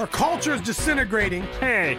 Our culture is disintegrating. Hey,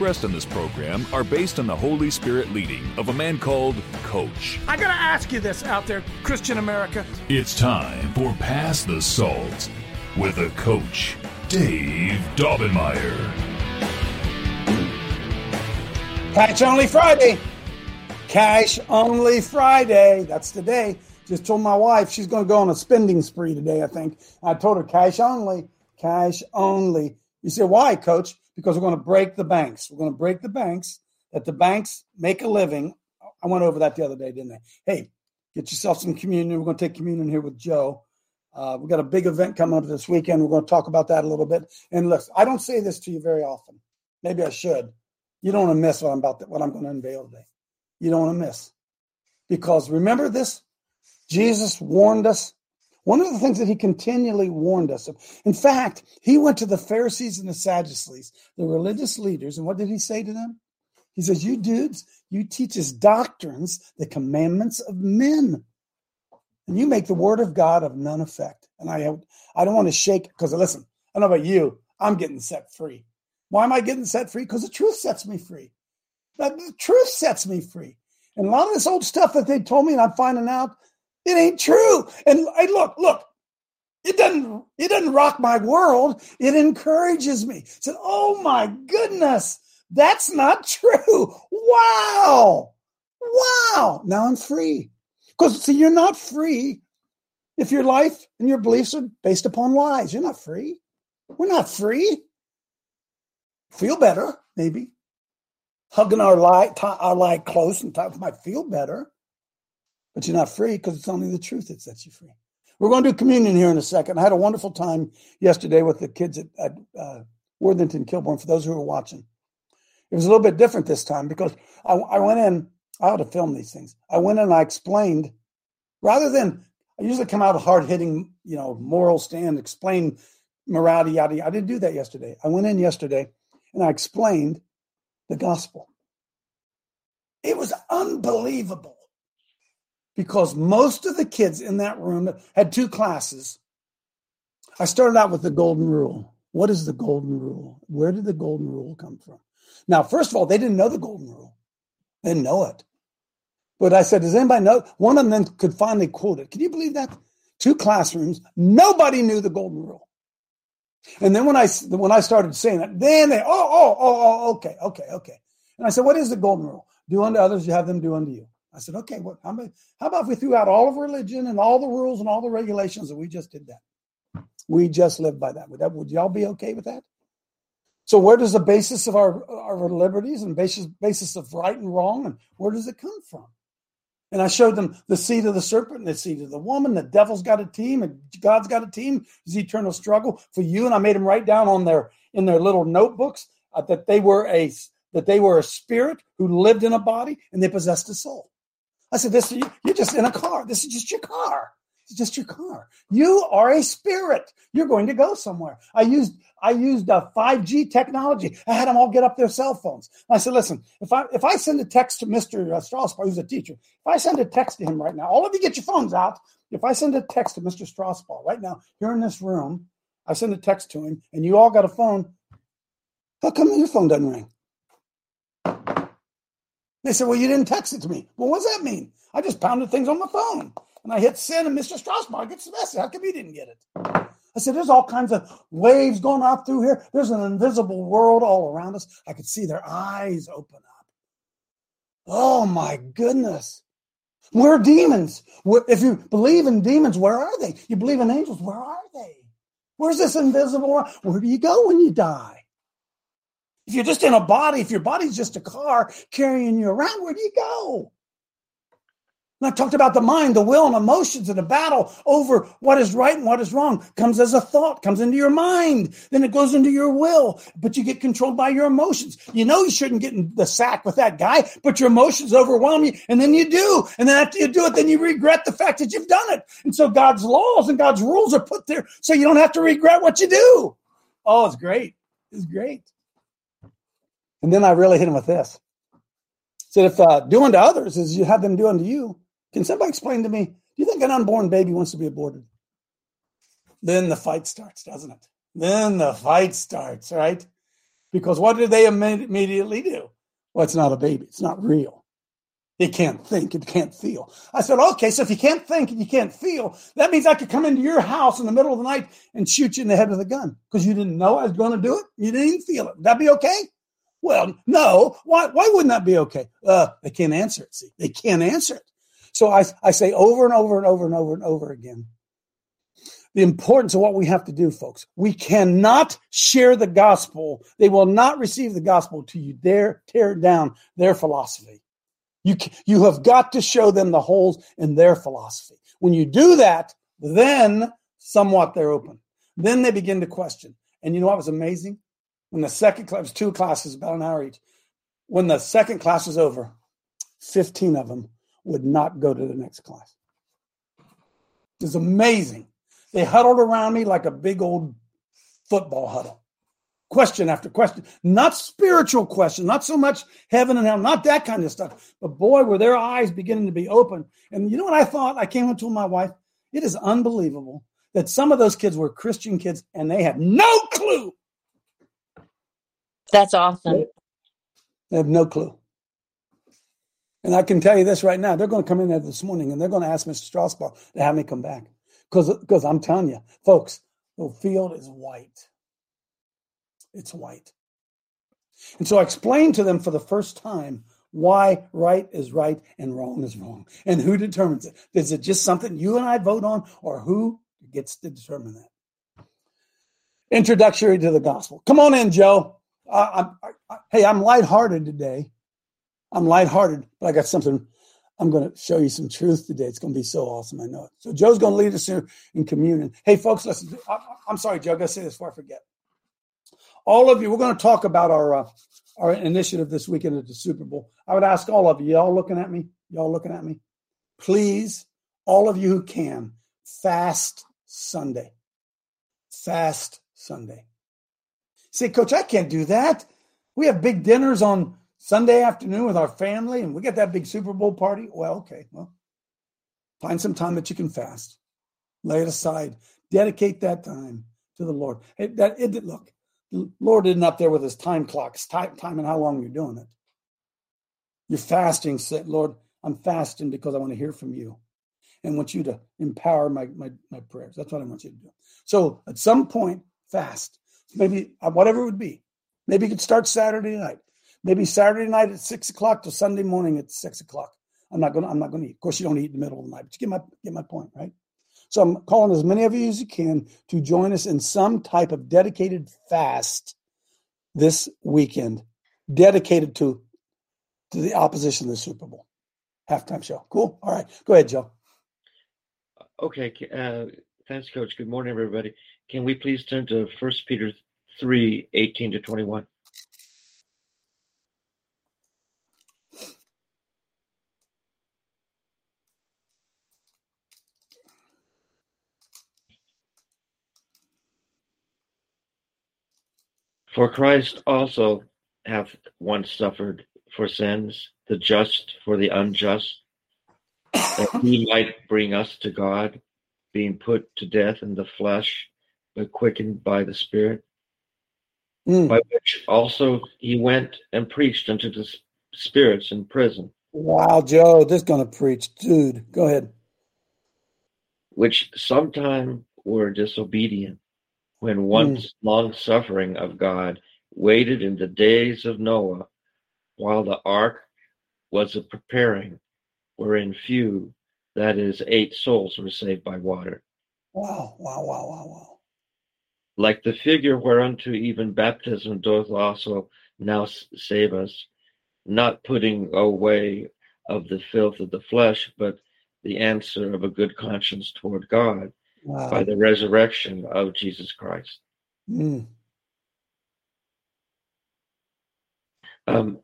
on this program are based on the Holy Spirit leading of a man called Coach. I gotta ask you this out there, Christian America. It's time for Pass the Salt with a coach, Dave Daubenmire. Cash Only Friday. Cash Only Friday. That's today. Just told my wife she's going to go on a spending spree today, I think. I told her cash only, cash only. You say, why, coach? Because we're going to break the banks. We're going to break the banks, that the banks make a living. I went over that the other day, didn't I? Hey, get yourself some communion. We're going to take communion here with Joe. Uh, we've got a big event coming up this weekend. We're going to talk about that a little bit. And look, I don't say this to you very often. Maybe I should. You don't want to miss what I'm about to, what I'm going to unveil today. You don't want to miss. Because remember this? Jesus warned us. One of the things that he continually warned us of. In fact, he went to the Pharisees and the Sadducees, the religious leaders, and what did he say to them? He says, You dudes, you teach us doctrines, the commandments of men. And you make the word of God of none effect. And I I don't want to shake because listen, I don't know about you, I'm getting set free. Why am I getting set free? Because the truth sets me free. The truth sets me free. And a lot of this old stuff that they told me, and I'm finding out it ain't true. And I look, look, it doesn't it doesn't rock my world. It encourages me. said, oh my goodness, that's not true. Wow. Wow. Now I'm free. Because see, you're not free if your life and your beliefs are based upon lies. You're not free. We're not free. Feel better, maybe. Hugging our lie, our lie close and talk might feel better, but you're not free because it's only the truth that sets you free. We're going to do communion here in a second. I had a wonderful time yesterday with the kids at, at uh, Worthington Kilbourne. For those who are watching, it was a little bit different this time because I, I went in. I ought to film these things. I went in and I explained, rather than I usually come out a hard hitting, you know, moral stand, explain morality, yada, yada. I didn't do that yesterday. I went in yesterday and I explained the gospel. It was unbelievable because most of the kids in that room had two classes. I started out with the golden rule. What is the golden rule? Where did the golden rule come from? Now, first of all, they didn't know the golden rule. They didn't know it. But I said, does anybody know? One of them could finally quote it. Can you believe that? Two classrooms, nobody knew the golden rule. And then when I when I started saying that, then they oh oh oh oh okay okay okay. And I said, what is the golden rule? Do unto others, you have them do unto you. I said, okay? How about, how about if we threw out all of religion and all the rules and all the regulations and we just did that? We just lived by that. Would that would y'all be okay with that? So where does the basis of our our liberties and basis basis of right and wrong and where does it come from? And I showed them the seed of the serpent and the seed of the woman. The devil's got a team and God's got a team. It's eternal struggle for you. And I made them write down on their in their little notebooks uh, that they were a that they were a spirit who lived in a body and they possessed a soul. I said, "This you're just in a car. This is just your car. It's just your car. You are a spirit. You're going to go somewhere." I used I used a 5G technology. I had them all get up their cell phones. I said, "Listen, if I if I send a text to Mister uh, Strasbar, who's a teacher, if I send a text to him right now, all of you get your phones out. If I send a text to Mister Strasbar right now, here in this room, I send a text to him, and you all got a phone. How come your phone doesn't ring?" They said, Well, you didn't text it to me. Well, what does that mean? I just pounded things on my phone and I hit send, and Mr. Strasbourg gets the message. How come you didn't get it? I said, There's all kinds of waves going off through here. There's an invisible world all around us. I could see their eyes open up. Oh my goodness. We're demons. If you believe in demons, where are they? You believe in angels, where are they? Where's this invisible world? Where do you go when you die? If you're just in a body, if your body's just a car carrying you around, where do you go? And I talked about the mind, the will, and emotions and the battle over what is right and what is wrong comes as a thought, comes into your mind. Then it goes into your will, but you get controlled by your emotions. You know you shouldn't get in the sack with that guy, but your emotions overwhelm you, and then you do. And then after you do it, then you regret the fact that you've done it. And so God's laws and God's rules are put there so you don't have to regret what you do. Oh, it's great. It's great. And then I really hit him with this. Said if uh, doing to others is you have them do unto you, can somebody explain to me? Do you think an unborn baby wants to be aborted? Then the fight starts, doesn't it? Then the fight starts, right? Because what do they immediately do? Well, it's not a baby. It's not real. It can't think. It can't feel. I said, okay, so if you can't think and you can't feel, that means I could come into your house in the middle of the night and shoot you in the head with a gun because you didn't know I was going to do it. You didn't feel it. That'd that be okay? Well, no. Why, why wouldn't that be okay? Uh, they can't answer it. See, they can't answer it. So I, I say over and over and over and over and over again the importance of what we have to do, folks. We cannot share the gospel. They will not receive the gospel till you dare tear down their philosophy. You, you have got to show them the holes in their philosophy. When you do that, then somewhat they're open. Then they begin to question. And you know what was amazing? When the second class, two classes, about an hour each. When the second class was over, 15 of them would not go to the next class. It was amazing. They huddled around me like a big old football huddle. Question after question, not spiritual questions, not so much heaven and hell, not that kind of stuff. But boy, were their eyes beginning to be open. And you know what I thought? I came and told my wife, it is unbelievable that some of those kids were Christian kids and they had no clue. That's awesome. They have no clue. And I can tell you this right now. They're going to come in there this morning and they're going to ask Mr. Strasbaugh to have me come back. Because I'm telling you, folks, the field is white. It's white. And so I explained to them for the first time why right is right and wrong is wrong. And who determines it? Is it just something you and I vote on, or who gets to determine that? Introductory to the gospel. Come on in, Joe. I, I, hey, I'm lighthearted today I'm lighthearted, but I got something. I'm going to show you some truth today. It's going to be so awesome. I know it. So Joe's going to lead us here in communion. Hey, folks, listen. I, am sorry, Joe. I got to say this before I forget. All of you, we're going to talk about our uh, our initiative this weekend at the Super Bowl. I would ask all of you, y'all looking at me, y'all looking at me, please, all of you who can, fast Sunday. Fast Sunday. Say, Coach, I can't do that. We have big dinners on Sunday afternoon with our family and we get that big Super Bowl party. Well, okay. Well, find some time that you can fast. Lay it aside. Dedicate that time to the Lord. It, that it look, the Lord isn't up there with his time clocks, time, time and how long you're doing it. You're fasting, say, Lord, I'm fasting because I want to hear from you and want you to empower my, my, my prayers. That's what I want you to do. So at some point, fast. Maybe uh, whatever it would be. Maybe you could start Saturday night maybe Saturday night at six o'clock to Sunday morning at six o'clock. I'm not gonna I'm not gonna eat. Of course, you don't eat in the middle of the night, but you get my get my point, right? So I'm calling as many of you as you can to join us in some type of dedicated fast this weekend, dedicated to to the opposition of the Super Bowl halftime show. Cool. All right, go ahead, Joe. Okay. Uh, thanks, Coach. Good morning, everybody. Can we please turn to First Peter 3, 18 to 21? For Christ also hath once suffered for sins, the just for the unjust, that he might bring us to God, being put to death in the flesh, but quickened by the Spirit, mm. by which also he went and preached unto the spirits in prison. Wow, Joe, this to preach. Dude, go ahead. Which sometime were disobedient when once mm. long suffering of God waited in the days of Noah, while the ark was a preparing, wherein few, that is, eight souls were saved by water. Wow, wow, wow, wow, wow. Like the figure whereunto even baptism doth also now save us, not putting away of the filth of the flesh, but the answer of a good conscience toward God Wow. by the resurrection of Jesus Christ. Mm. Um,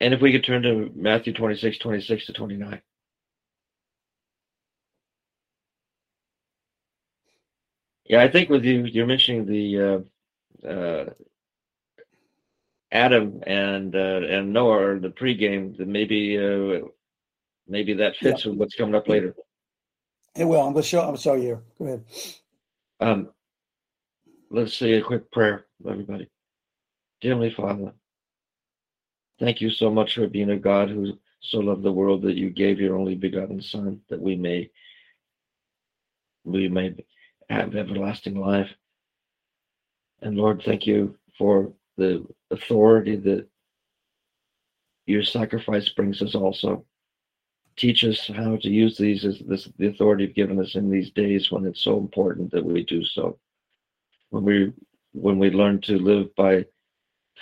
and if we could turn to Matthew 26, 26 to 29. Yeah, I think with you, you're mentioning the uh, uh, Adam and uh, and Noah or the pregame that maybe uh, maybe that fits with what's coming up later. It will. I'm going to show. I'm sorry. Here. Go ahead. Um, let's say a quick prayer, everybody. Dear Heavenly Father, thank you so much for being a God who so loved the world that you gave your only begotten Son, that we may we may have everlasting life. And Lord, thank you for the authority that your sacrifice brings us also. Teach us how to use these as this the authority you've given us in these days when it's so important that we do so. When we when we learn to live by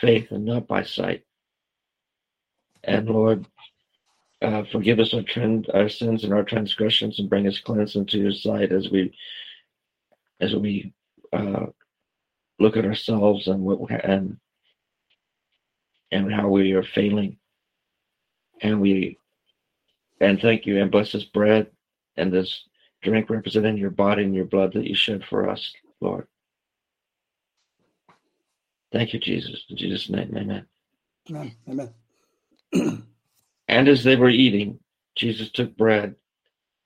faith and not by sight. And Lord, uh, forgive us our trend, our sins and our transgressions, and bring us cleansed into Your sight as we, as we uh, look at ourselves and what and and how we are failing. And we and thank you and bless this bread and this drink representing Your body and Your blood that You shed for us, Lord. Thank you, Jesus. In Jesus' name, Amen. Amen. Amen. And as they were eating, Jesus took bread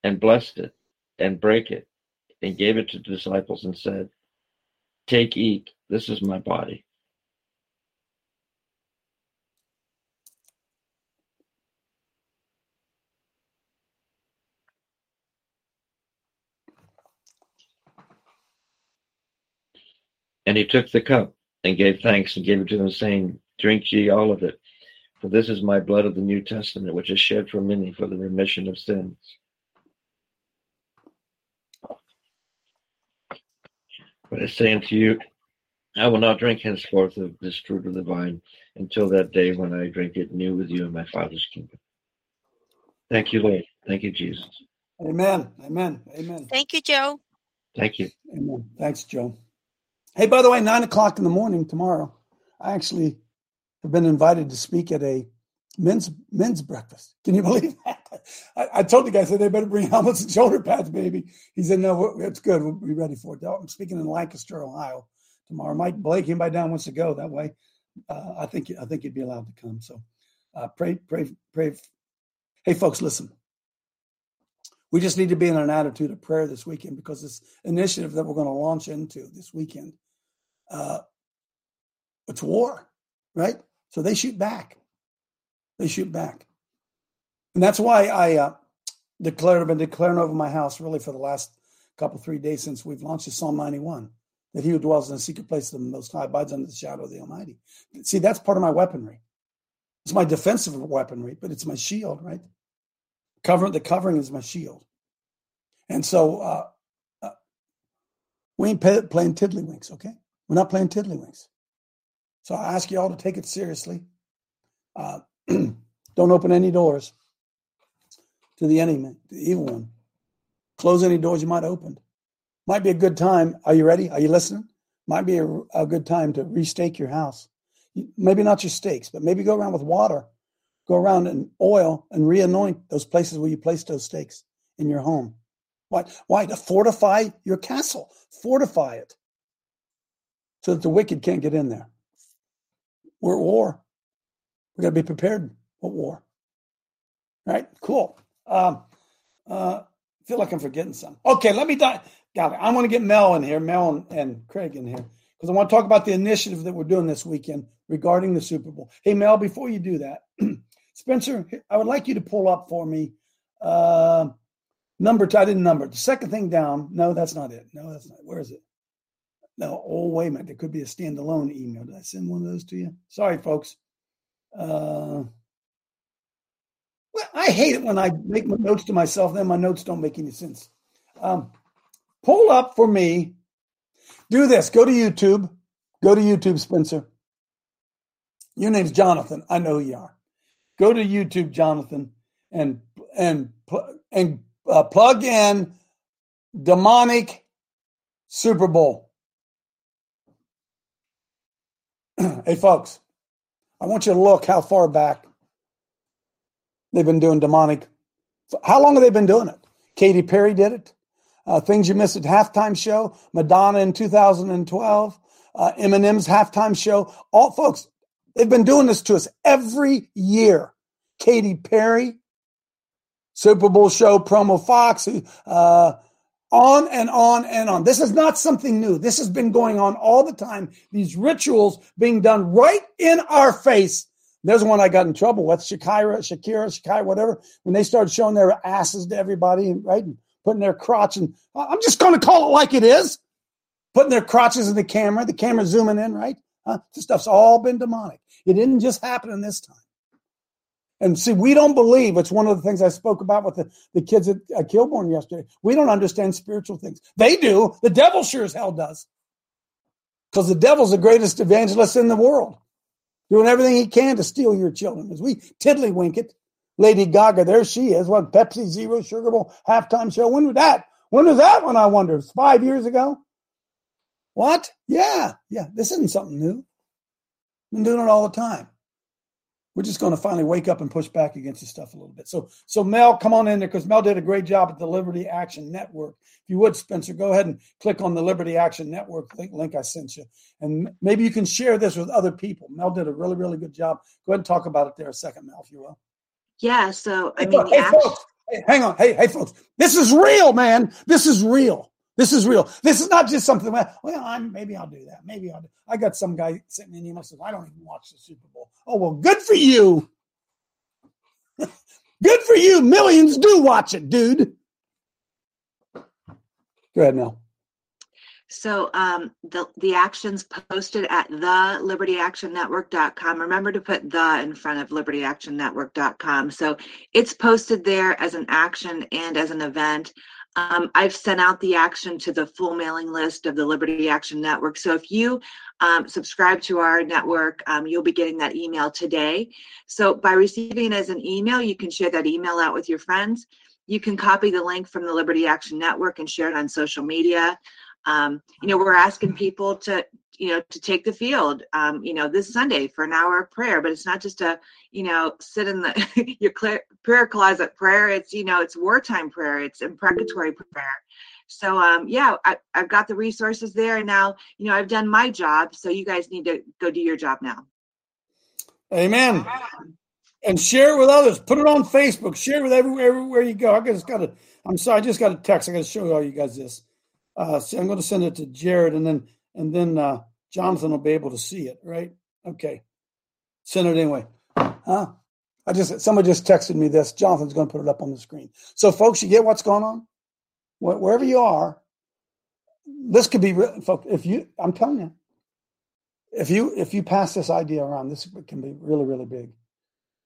and blessed it and brake it and gave it to the disciples and said, Take, eat, this is my body. And he took the cup and gave thanks and gave it to them, saying, Drink ye all of it. For this is my blood of the New Testament, which is shed for many for the remission of sins. But I say unto you, I will not drink henceforth of this fruit of the vine until that day when I drink it new with you in my Father's kingdom. Thank you, Lord. Thank you, Jesus. Amen. Amen. Amen. Thank you, Joe. Thank you. Amen. Thanks, Joe. Hey, by the way, nine o'clock in the morning tomorrow, I actually have been invited to speak at a men's men's breakfast. Can you believe that? I, I told the guy, I said they better bring helmets and shoulder pads, baby. He said, no, it's good. We'll be ready for it. I'm speaking in Lancaster, Ohio tomorrow. Mike Blake, anybody down wants to go that way. Uh, I think I think you'd be allowed to come. So uh, pray, pray, pray. Hey, folks, listen. We just need to be in an attitude of prayer this weekend because this initiative that we're going to launch into this weekend, uh, it's war, right? So they shoot back. They shoot back. And that's why I uh, declared, I've been declaring over my house really for the last couple, three days since we've launched the Psalm 91 that he who dwells in the secret place of the Most High abides under the shadow of the Almighty. See, that's part of my weaponry. It's my defensive weaponry, but it's my shield, right? Cover the covering is my shield. And so uh, uh, we ain't pay, playing tiddlywinks, okay? We're not playing tiddlywinks. So I ask you all to take it seriously. Uh, don't open any doors to the enemy, the evil one. Close any doors you might open. Might be a good time. Are you ready? Are you listening? Might be a, a good time to restake your house. Maybe not your stakes, but maybe go around with water. Go around and oil and re-anoint those places where you placed those stakes in your home. Why? Why? To fortify your castle. Fortify it so that the wicked can't get in there. We're at war. We got to be prepared for war. Right? Cool. Um, uh, feel like I'm forgetting something. Okay, let me. Di- Got it. I want to get Mel in here, Mel and, and Craig in here, because I want to talk about the initiative that we're doing this weekend regarding the Super Bowl. Hey, Mel, before you do that, Spencer, I would like you to pull up for me uh, number two. I didn't number. The second thing down. No, that's not it. No, that's not. Where is it? No. Oh, wait a minute. There could be a standalone email. Did I send one of those to you? Sorry, folks. Uh, well, I hate it when I make my notes to myself, then my notes don't make any sense. Um, pull up for me. Do this. Go to YouTube. Go to YouTube, Spencer. Your name's Jonathan. I know who you are. Go to YouTube, Jonathan, and and and uh, plug in demonic Super Bowl. hey, folks, I want you to look how far back they've been doing demonic. How long have they been doing it? Katy Perry did it. Uh, Things You Missed at Halftime Show, Madonna in 2012, uh, Eminem's Halftime Show. All folks, they've been doing this to us every year. Katy Perry, Super Bowl show, promo Fox, uh, on and on and on. This is not something new. This has been going on all the time. These rituals being done right in our face. There's one I got in trouble with Shakira, Shakira, Shakira, whatever. When they started showing their asses to everybody, right, and putting their crotch and I'm just going to call it like it is. Putting their crotches in the camera, the camera zooming in, right? Huh? This stuff's all been demonic. It didn't just happen in this time. And see, we don't believe it's one of the things I spoke about with the, the kids at, at Kilbourne yesterday. We don't understand spiritual things. They do. The devil sure as hell does. Because the devil's the greatest evangelist in the world, doing everything he can to steal your children. As we tiddlywink it, Lady Gaga, there she is. What Pepsi Zero Sugar Bowl halftime show? When was that? When was that one? I wonder. Five years ago. What? Yeah, yeah. This isn't something new. Been doing it all the time we're just going to finally wake up and push back against this stuff a little bit. So, so Mel, come on in there because Mel did a great job at the Liberty Action Network. If you would, Spencer, go ahead and click on the Liberty Action Network link, link I sent you, and maybe you can share this with other people. Mel did a really, really good job. Go ahead and talk about it there a second, Mel, if you will. Yeah. So, I Hey, mean, folks, hey, action. folks, hey, hang on. Hey, hey, folks, this is real, man. This is real. This is real. This is not just something. Well, I'm, maybe I'll do that. Maybe I'll. Do. I got some guy sitting in email says I don't even watch the Super Bowl. Oh well, good for you. good for you. Millions do watch it, dude. Go ahead, Mel. So um, the the actions posted at the libertyactionnetwork.com. Remember to put the in front of libertyactionnetwork.com. So it's posted there as an action and as an event. Um, I've sent out the action to the full mailing list of the Liberty Action Network. So if you um, subscribe to our network, um, you'll be getting that email today. So by receiving it as an email, you can share that email out with your friends. You can copy the link from the Liberty Action Network and share it on social media um, you know we're asking people to you know to take the field um, you know this sunday for an hour of prayer but it's not just a you know sit in the your prayer closet prayer it's you know it's wartime prayer it's imprecatory prayer so um yeah I, i've got the resources there and now you know i've done my job so you guys need to go do your job now Amen. And share it with others. Put it on Facebook. Share it with everywhere, everywhere you go. I just got to. I'm sorry. I just got a text. I got to show all you guys this. Uh, so I'm going to send it to Jared, and then and then uh, Jonathan will be able to see it. Right? Okay. Send it anyway. Huh? I just somebody just texted me this. Jonathan's going to put it up on the screen. So, folks, you get what's going on. Wherever you are, this could be. if you, I'm telling you, if you if you pass this idea around, this can be really really big.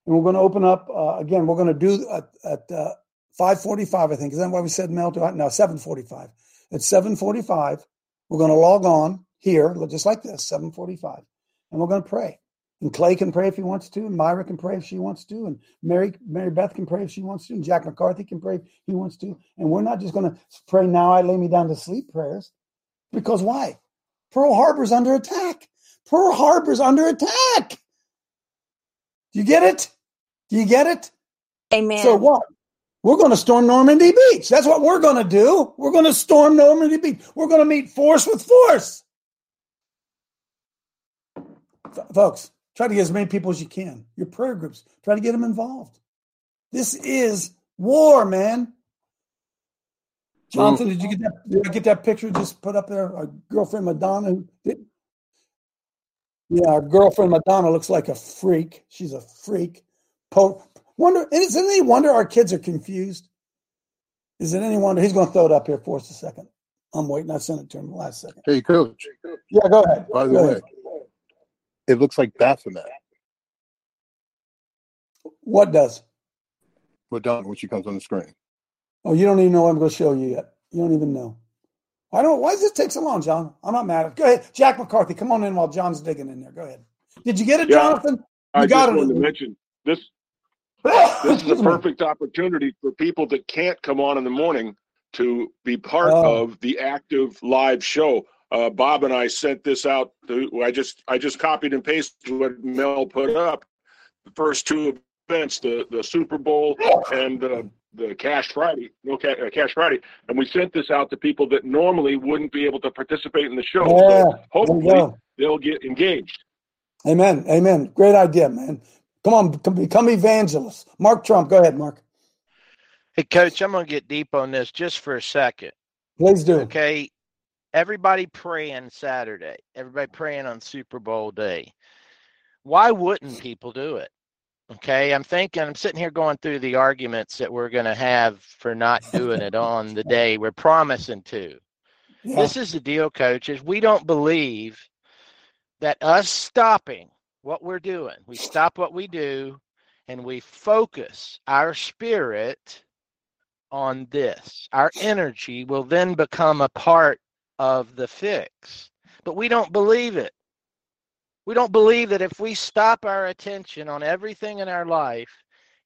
And we're going to open up uh, again. We're going to do at, at uh, five forty-five. I think is that why we said? Do I- No, seven forty-five. At seven forty-five, we're going to log on here, just like this, seven forty-five, and we're going to pray. And Clay can pray if he wants to, and Myra can pray if she wants to, and Mary Mary Beth can pray if she wants to, and Jack McCarthy can pray if he wants to. And we're not just going to pray now. I lay me down to sleep prayers, because why? Pearl Harbor's under attack. Pearl Harbor's under attack. Do you get it? Do you get it? Amen. So what? We're going to storm Normandy Beach. That's what we're going to do. We're going to storm Normandy Beach. We're going to meet force with force. F- folks, try to get as many people as you can. Your prayer groups, try to get them involved. This is war, man. Jonathan, did you get that? Did I get that picture just put up there? Our girlfriend Madonna. Did, yeah, our girlfriend Madonna looks like a freak. She's a freak. Po- wonder, is it any wonder our kids are confused? Is it any wonder? He's going to throw it up here for us a second. I'm waiting. I sent it to him last second. Hey, coach. Yeah, go ahead. By the Go way, ahead. it looks like Baphomet. What does? Madonna when she comes on the screen. Oh, you don't even know what I'm going to show you yet. You don't even know. I don't. Why does this take so long, John? I'm not mad at. Go ahead, Jack McCarthy. Come on in while John's digging in there. Go ahead. Did you get it, Yeah. Jonathan? You I got just it. wanted to mention this. This is a perfect opportunity for people that can't come on in the morning to be part Oh. of the active live show. Uh, Bob and I sent this out. To, I just I just copied and pasted what Mel put up. The first two events, the the Super Bowl and uh, the Cash Friday, no Cash, uh, Cash Friday, and we sent this out to people that normally wouldn't be able to participate in the show. Yeah, So hopefully they'll get engaged. Amen. Amen. Great idea, man. Come on, become- evangelists. Mark Trump, go ahead, Mark. Hey, Coach, I'm going to get deep on this just for a second. Please do. It. Okay. Everybody praying Saturday, everybody praying on Super Bowl day. Why wouldn't people do it? Okay. I'm thinking, I'm sitting here going through the arguments that we're going to have for not doing it on the day we're promising to. Yeah. This is the deal, coach, is we don't believe that us stopping what we're doing, we stop what we do and we focus our spirit on this. Our energy will then become a part of the fix. But we don't believe it. We don't believe that if we stop our attention on everything in our life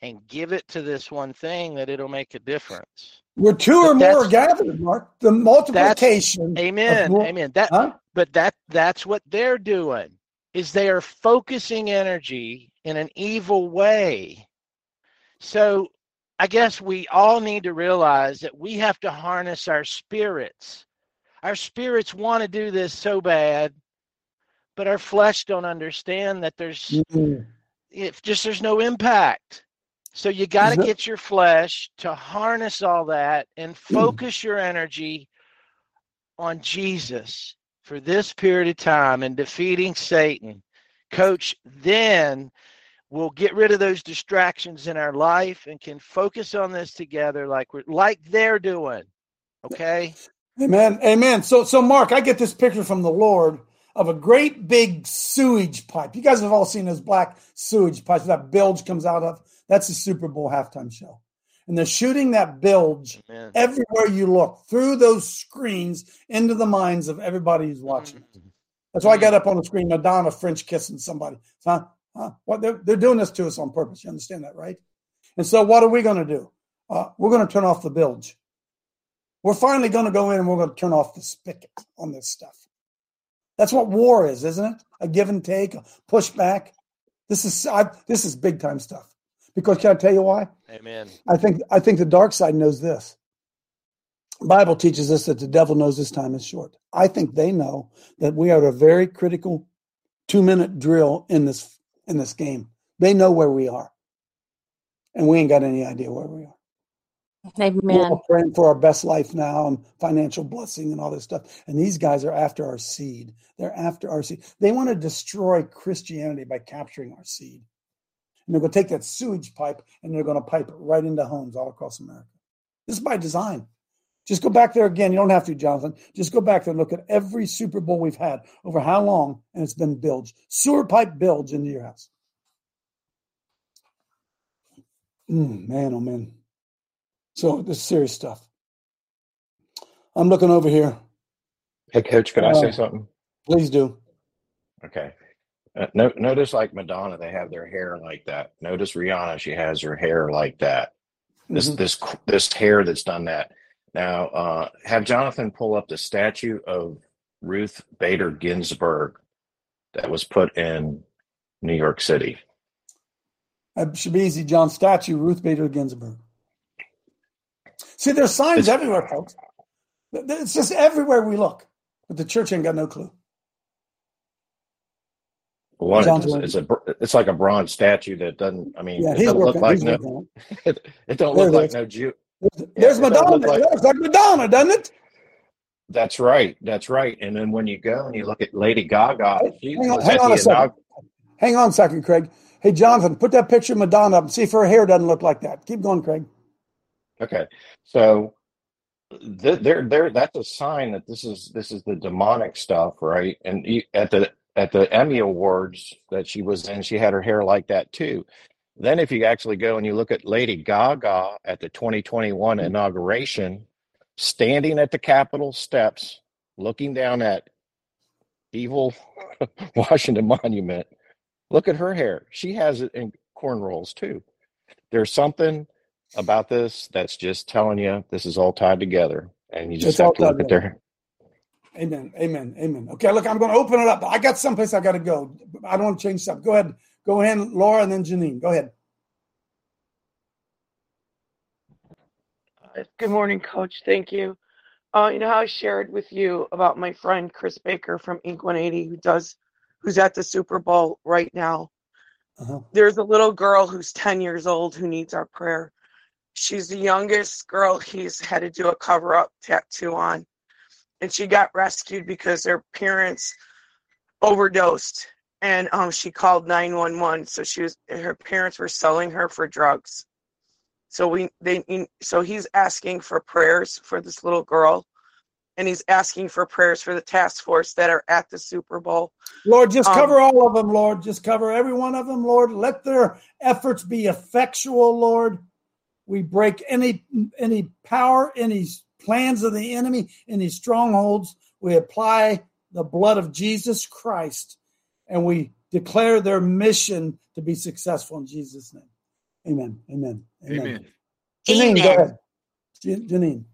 and give it to this one thing, that it'll make a difference. We're two or more gathered, Mark. The multiplication. Amen. more- Amen. That Huh? but that that's what they're doing is they are focusing energy in an evil way. So I guess we all need to realize that we have to harness our spirits. Our spirits want to do this so bad, but our flesh don't understand that there's Mhm. if just there's no impact. So you got to get your flesh to harness all that and Hmm. focus your energy on Jesus for this period of time and defeating Satan. Coach, then we'll get rid of those distractions in our life and can focus on this together like we're like they're doing. Okay? Amen. Amen. So, so Mark, I get this picture from the Lord of a great big sewage pipe. You guys have all seen those black sewage pipes that bilge comes out of. That's the Super Bowl halftime show. And they're shooting that bilge Amen. everywhere you look through those screens into the minds of everybody who's watching. That's why I got up on the screen, Madonna French kissing somebody. Huh? Huh? What they're, they're doing this to us on purpose. You understand that, right? And so, what are we going to do? Uh, we're going to turn off the bilge. We're finally going to go in and we're going to turn off the spigot on this stuff. That's what war is, isn't it? A give and take, a pushback. This is I, this is big time stuff. Because can I tell you why? Amen. I think I think the dark side knows this. Bible teaches us that the devil knows his time is short. I think they know that we are at a very critical two minute drill in this in this game. They know where we are, and we ain't got any idea where we are. We're Amen. all praying for our best life now and financial blessing and all this stuff. And these guys are after our seed. They're after our seed. They want to destroy Christianity by capturing our seed. And they're going to take that sewage pipe and they're going to pipe it right into homes all across America. This is by design. Just go back there again. You don't have to, Jonathan. Just go back there and look at every Super Bowl we've had over how long, and it's been bilged. Sewer pipe bilge into your house. Mm, man, oh man. So this is serious stuff. I'm looking over here. Hey, Coach, I Uh, say something? Please do. Okay. Uh, no, notice like Madonna, they have their hair like that. Notice Rihanna, she has her hair like that. This Mhm. this this hair that's done that. Now, uh, have Jonathan pull up the statue of Ruth Bader Ginsburg that was put in New York City. That should be easy. John statue, Ruth Bader Ginsburg. See, there's signs It's- everywhere, folks. It's just everywhere we look. But the church ain't got no clue. One, it's, it's a it's like a bronze statue that doesn't. I mean, Yeah, it doesn't look like no. It, it don't look like no Jew. it. Yeah, There's it don't Madonna. look like It looks like Madonna, doesn't it? That's right. That's right. And then when you go and you look at Lady Gaga, she Hang on, hang on a second. Hang on a second, Craig. Hey, Jonathan, put that picture of Madonna up and see if her hair doesn't look like that. Keep going, Craig. Okay, so there, there, that's a sign that this is this is the demonic stuff, right? And at the at the Emmy Awards that she was in, she had her hair like that too. Then, if you actually go and you look at Lady Gaga at the 2021 inauguration, standing at the Capitol steps, looking down at evil Washington Monument, look at her hair. She has it in cornrows too. there's something about this that's just telling you this is all tied together, and you just It's have to look tied at their. Amen. Amen. Amen. Okay, look, I'm going to open it up. I got someplace I got to go. I don't want to change stuff. Go ahead. Go ahead, Laura, and then Janine. Go ahead. Good morning, Coach. Thank you. Uh, you know how I shared with you about my friend Chris Baker from Ink 180 who does, who's at the Super Bowl right now. Uh-huh. There's a little girl who's 10 years old who needs our prayer. She's the youngest girl he's had to do a cover up tattoo on. And she got rescued because her parents overdosed and um, she called 911. So she was, her parents were selling her for drugs. So we they so he's asking for prayers for this little girl, and he's asking for prayers for the task force that are at the Super Bowl. Lord, just Um, cover all of them, Lord. Just cover every one of them, Lord. Let their efforts be effectual, Lord. We break any any power, any plans of the enemy, any strongholds. We apply the blood of Jesus Christ, and we declare their mission to be successful in Jesus' name. Amen. Amen. Amen. Amen. Janine, go ahead. Janine.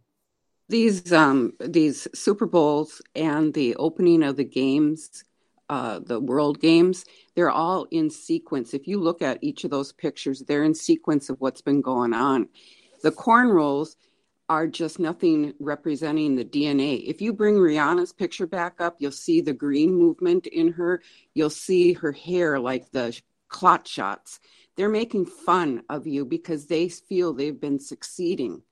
these um these Super Bowls and the opening of the games, uh, the World Games, they're all in sequence. If you look at each of those pictures, they're in sequence of what's been going on. The cornrows are just nothing representing the DNA. If you bring Rihanna's picture back up, you'll see the green movement in her. You'll see her hair like the clot shots. They're making fun of you because they feel they've been succeeding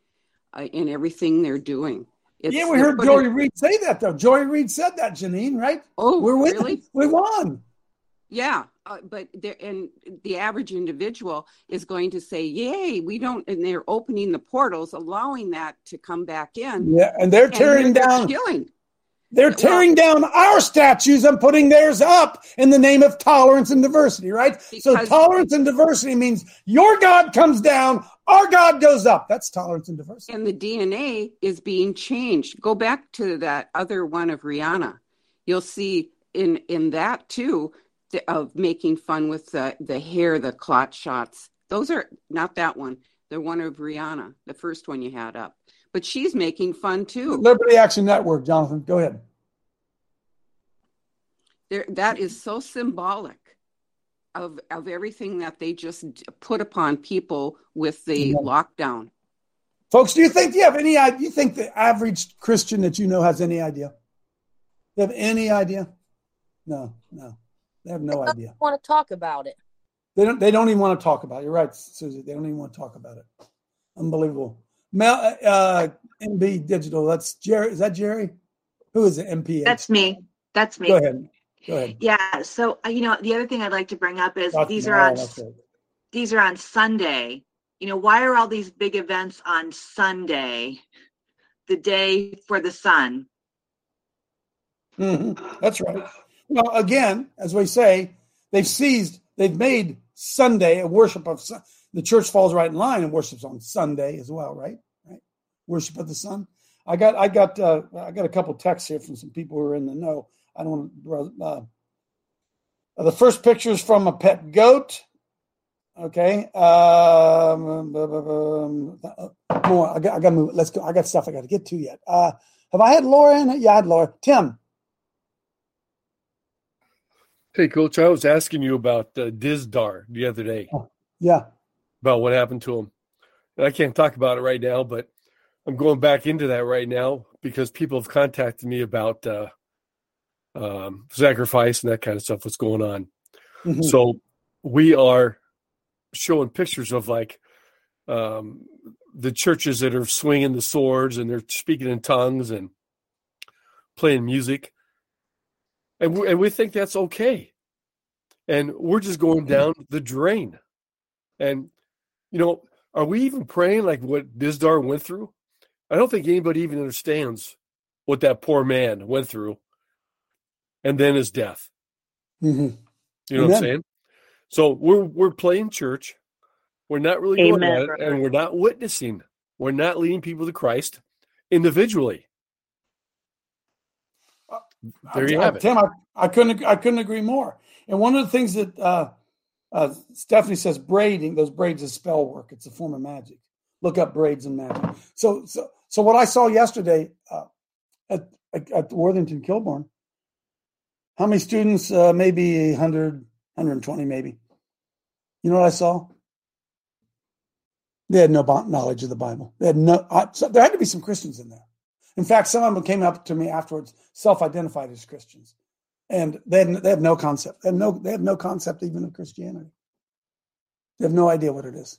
uh, in everything they're doing. It's, yeah, we heard putting- Joy Reid say that though. Joy Reid said that, Janine, right? Oh, we're winning. really? We won. Yeah, uh, but there and the average individual is going to say, "Yay, we don't," and they're opening the portals, allowing that to come back in. Yeah, and they're tearing they're down- killing. They're tearing down our statues and putting theirs up in the name of tolerance and diversity, right? so tolerance and diversity means your God comes down, our God goes up. That's tolerance and diversity. And the DNA is being changed. Go back to that other one of Rihanna. You'll see in in that too of making fun with the the hair, the clot shots. Those are not that one. The one of Rihanna, the first one you had up. But she's making fun too. Liberty Action Network, Jonathan, go ahead. There, that is so symbolic of of everything that they just put upon people with the Amen. lockdown. Folks, do you think do you have any idea? You think the average Christian that you know has any idea? You have any idea? No, no. They have no idea. want to talk about it. They don't. They don't even want to talk about it. You're right, Susie. They don't even want to talk about it. Unbelievable. Mel, uh, MB Digital. That's Jerry. Is that Jerry? Who is it? MPH. That's me. That's me. Go ahead. Go ahead. Yeah. So uh, you know, the other thing I'd like to bring up is Dr. these are on right. these are on Sunday. You know, why are all these big events on Sunday, the day for the sun? Mhm. That's right. Well, again, as we say, they've seized, they've made Sunday a worship of. The church falls right in line and worships on Sunday as well, right? Right. Worship of the sun. I got, I got, uh, I got a couple texts here from some people who are in the know. I don't want to. Uh, the first picture is from a pet goat. Okay. Um, um, uh, more. I got, I got to move. Let's go. I got stuff I got to get to yet. Uh, have I had Laura in? Yeah, I had Laura. Tim. Hey, Coach, I was asking you about uh, Dizdar the other day Yeah. about what happened to him. And I can't talk about it right now, but I'm going back into that right now because people have contacted me about uh, um, sacrifice and that kind of stuff. What's going on? Mhm. So we are showing pictures of like um, the churches that are swinging the swords and they're speaking in tongues and playing music, and we, and we think that's okay, and we're just going down the drain, and you know, are we even praying like what Dizdar went through? I don't think anybody even understands what that poor man went through, and then his death. Mhm. You know what I'm saying? So we're we're playing church. We're not really going at it, and we're not witnessing. We're not leading people to Christ individually. There you I- have it. Tim, I, I couldn't I couldn't agree more. And one of the things that uh, Uh, Stephanie says braiding. Those braids is spell work. It's a form of magic. Look up braids and magic. So, so, so what I saw yesterday uh, at at Worthington Kilbourne. How many students? Uh, maybe 100, 120, maybe. You know what I saw? They had no knowledge of the Bible. They had no. I, so there had to be some Christians in there. In fact, some of them came up to me afterwards, self-identified as Christians, and they had, they have no concept. They have no they have no concept even of Christianity. They have no idea what it is.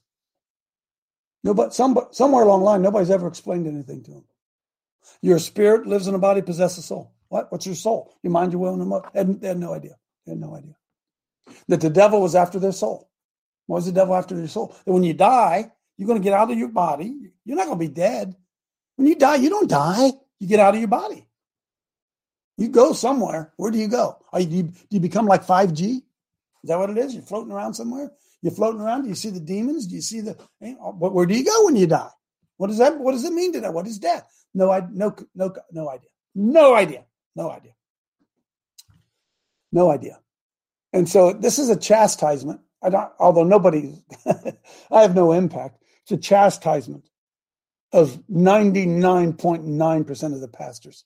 Nobody, some, somewhere along the line, nobody's ever explained anything to them. Your spirit lives in a body, possesses a soul. What? What's your soul? Your mind, your will, and emotion. They they had no idea. They had no idea that the devil was after their soul. Why was the devil after their soul? That when you die, you're going to get out of your body. You're not going to be dead. When you die, you don't die. You get out of your body. You go somewhere. Where do you go? You, do, you, do you become like 5G? Is that what it is? You're floating around somewhere? You're floating around. Do you see the demons? Do you see the? Eh, oh, where do you go when you die? What does that? What does it mean to that? What is death? No, I no no no idea. No idea. No idea. No idea. And so this is a chastisement. I don't, although nobody, I have no impact. It's a chastisement of 99.9% of the pastors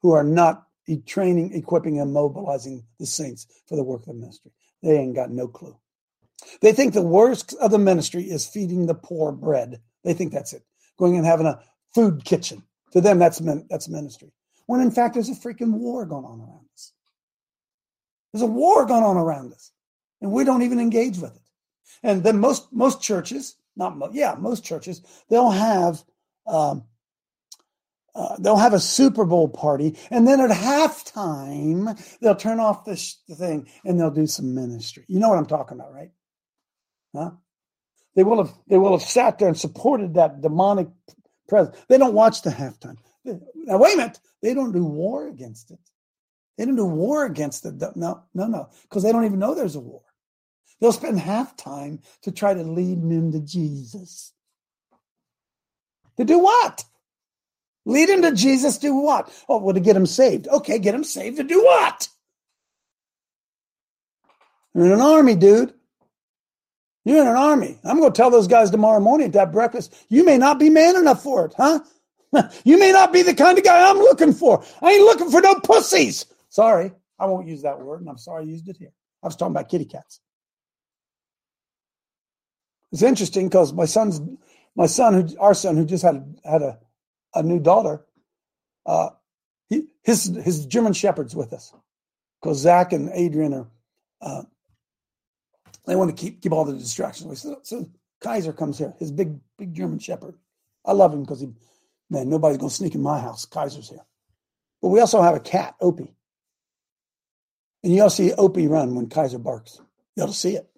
who are not training, equipping, and mobilizing the saints for the work of the ministry. They ain't got no clue. They think the worst of the ministry is feeding the poor bread. They think that's it. Going and having a food kitchen. To them, that's that's ministry. When in fact, there's a freaking war going on around us. There's a war going on around us, and we don't even engage with it. And then most most churches, not mo- yeah, most churches, they'll have um, uh, they'll have a Super Bowl party, and then at halftime they'll turn off the thing and they'll do some ministry. You know what I'm talking about, right? Huh? They will have they will have sat there and supported that demonic presence. They don't watch the halftime. Now wait a minute, they don't do war against it. They don't do war against it. No, no, no, because they don't even know there's a war. They'll spend halftime to try to lead men to Jesus. To do what? Lead him to Jesus, do what? Oh, well, to get him saved. Okay, get him saved to do what? You're in an army, dude. You're in an army. I'm going to tell those guys tomorrow morning at that breakfast, you may not be man enough for it, huh? you may not be the kind of guy I'm looking for. I ain't looking for no pussies. Sorry, I won't use that word, and I'm sorry I used it here. I was talking about kitty cats. It's interesting because my son's my son, who our son, who just had had a, a new daughter, uh, he, his his German Shepherd's with us because Zach and Adrian are uh, they want to keep keep all the distractions. So, so Kaiser comes here, his big big German Shepherd. I love him because he, man, nobody's gonna sneak in my house. Kaiser's here, but we also have a cat, Opie, and you all see Opie run when Kaiser barks. You ought to see it.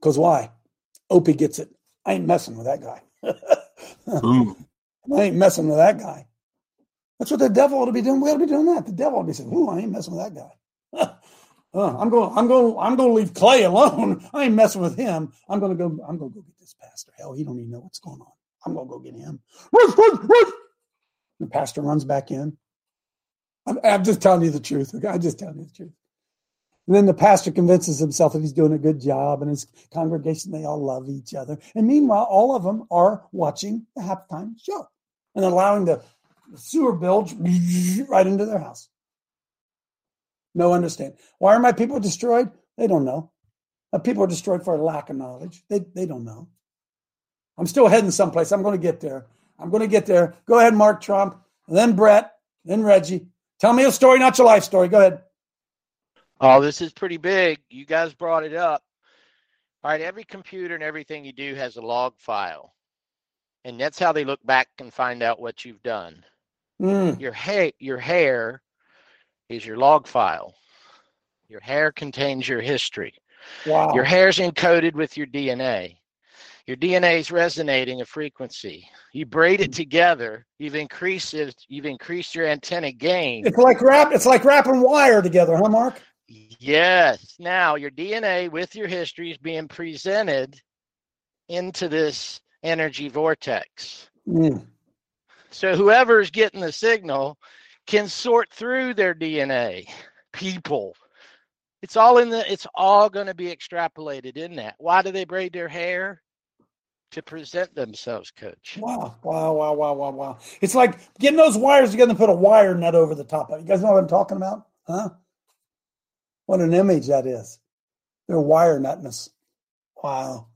Because why? Opie gets it. I ain't messing with that guy. I ain't messing with that guy. That's what the devil ought to be doing. We ought to be doing that. The devil ought to be saying, "Ooh, I ain't messing with that guy." uh, I'm going. I'm going. I'm going to leave Clay alone. I ain't messing with him. I'm going to go. I'm going to go get this pastor. Hell, he don't even know what's going on. I'm going to go get him. Run, run, run. The pastor runs back in. I'm, I'm just telling you the truth. Okay? I'm just telling you the truth. And then the pastor convinces himself that he's doing a good job and his congregation, they all love each other. And meanwhile, all of them are watching the halftime show and allowing the sewer bilge right into their house. No understand. Why are my people destroyed? They don't know. My people are destroyed for lack of knowledge. They, they don't know. I'm still heading someplace. I'm going to get there. I'm going to get there. Go ahead, Mark Trump, then Brett, then Reggie. Tell me a story, not your life story. Go ahead. Oh, this is pretty big. You guys brought it up. All right, every computer and everything you do has a log file. And that's how they look back and find out what you've done. Mm. Your hair your hair is your log file. Your hair contains your history. Wow. Your hair's encoded with your DNA. Your DNA is resonating a frequency. You braid it together. You've increased it. You've increased your antenna gain. It's like wrap. It's like wrapping wire together, huh, Mark? Yes. Now your DNA with your history is being presented into this energy vortex. Mm. So whoever's getting the signal can sort through their DNA. People, It's all in the. It's all going to be extrapolated in that. Why do they braid their hair? To present themselves, coach. Wow, wow, wow, wow, wow, wow. It's like getting those wires together and put a wire net over the top of it. You guys know what I'm talking about? Huh? What an image that is. They're wire netness. Wow.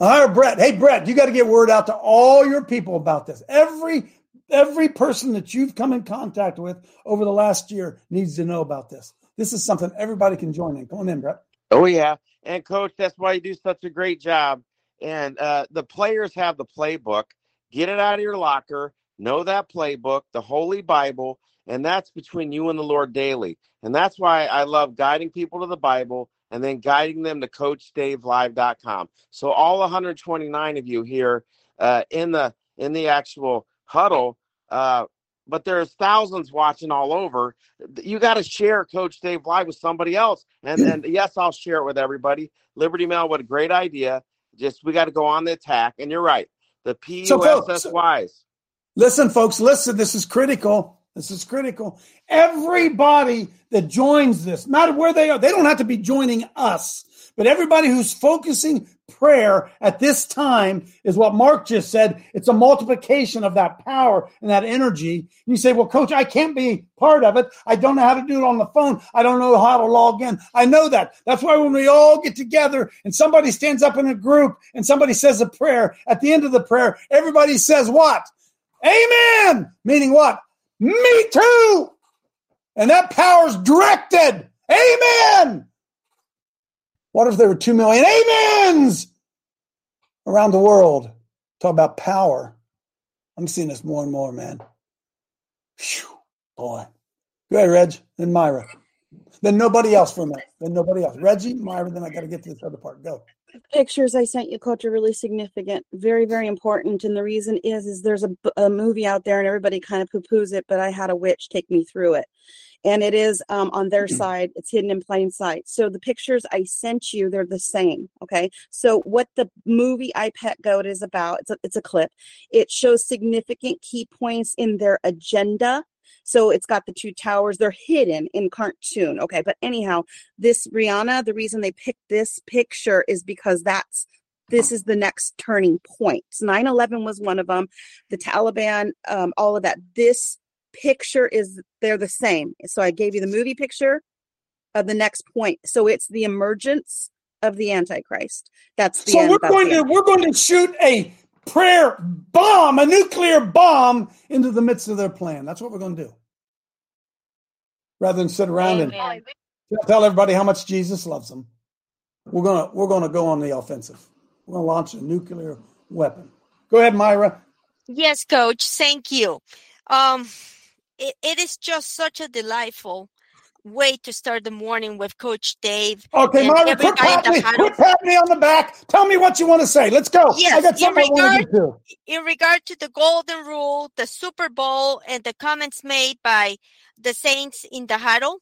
All right, Brett. Hey, Brett, you got to get word out to all your people about this. Every every person that you've come in contact with over the last year needs to know about this. This is something everybody can join in. Come on in, Brett. Oh yeah, and coach, that's why you do such a great job. And uh, the players have the playbook. Get it out of your locker. Know that playbook, the Holy Bible, and that's between you and the Lord daily. And that's why I love guiding people to the Bible and then guiding them to CoachDaveLive.com. So all 129 of you here uh, in the in the actual huddle. Uh, but there's thousands watching all over. You got to share Coach Dave Live with somebody else. And and yes, I'll share it with everybody. Liberty Mail, what a great idea. Just we got to go on the attack. And you're right. The PUSSYs. So, listen, folks, listen. This is critical. This is critical. Everybody that joins this, matter where they are, they don't have to be joining us, but everybody who's focusing prayer at this time is what Mark just said. It's a multiplication of that power and that energy. And you say, well, coach, I can't be part of it. I don't know how to do it on the phone. I don't know how to log in. I know that. That's why when we all get together and somebody stands up in a group and somebody says a prayer, at the end of the prayer, everybody says what? Amen. Meaning what? Me too. And that power's directed. Amen. What if there were 2 million amens around the world? Talk about power. I'm seeing this more and more, man. Boy. Go ahead, Reg. Then Myra. Then nobody else for a minute. Then nobody else. Reggie, Myra, then I got to get to this other part. Go pictures I sent you, Coach, are really significant, very, very important. And the reason is, is there's a, a movie out there, and everybody kind of poo-poos it, but I had a witch take me through it, and it is um, on their Mm-hmm. side. It's hidden in plain sight. So the pictures I sent you, they're the same. Okay. So what the movie I Pet Goat is about, it's a, it's a clip. It shows significant key points in their agenda so it's got the two towers. They're hidden in cartoon. Okay. But anyhow, this Rihanna, the reason they picked this picture is because that's this is the next turning point. 9 11 was one of them. The Taliban, um, all of that. This picture is, they're the same. So I gave you the movie picture of the next point. So it's the emergence of the Antichrist. That's the So we're going to we're going to shoot a prayer bomb, a nuclear bomb into the midst of their plan. That's what we're going to do. Rather than sit around and tell everybody how much Jesus loves them. We're gonna we're gonna go on the offensive. We're gonna launch a nuclear weapon. Go ahead, Myra. Yes, coach. Thank you. Um, it, it is just such a delightful way to start the morning with Coach Dave. Okay, and quit patting, me, quit patting me on the back. Tell me what you want to say. Let's go. Yes, I got in regard, in regard to the golden rule, the Super Bowl, and the comments made by the saints in the huddle.